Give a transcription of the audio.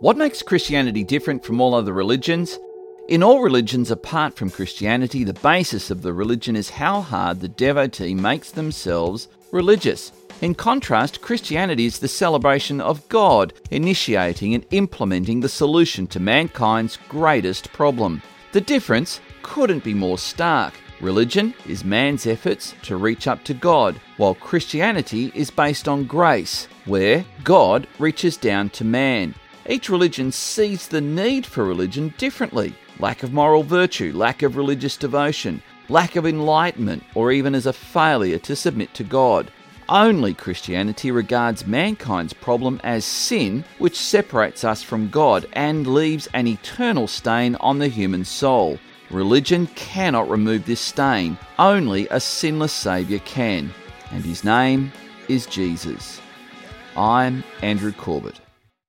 What makes Christianity different from all other religions? In all religions apart from Christianity, the basis of the religion is how hard the devotee makes themselves religious. In contrast, Christianity is the celebration of God initiating and implementing the solution to mankind's greatest problem. The difference couldn't be more stark. Religion is man's efforts to reach up to God, while Christianity is based on grace, where God reaches down to man. Each religion sees the need for religion differently lack of moral virtue, lack of religious devotion, lack of enlightenment, or even as a failure to submit to God. Only Christianity regards mankind's problem as sin, which separates us from God and leaves an eternal stain on the human soul. Religion cannot remove this stain, only a sinless Saviour can, and his name is Jesus. I'm Andrew Corbett.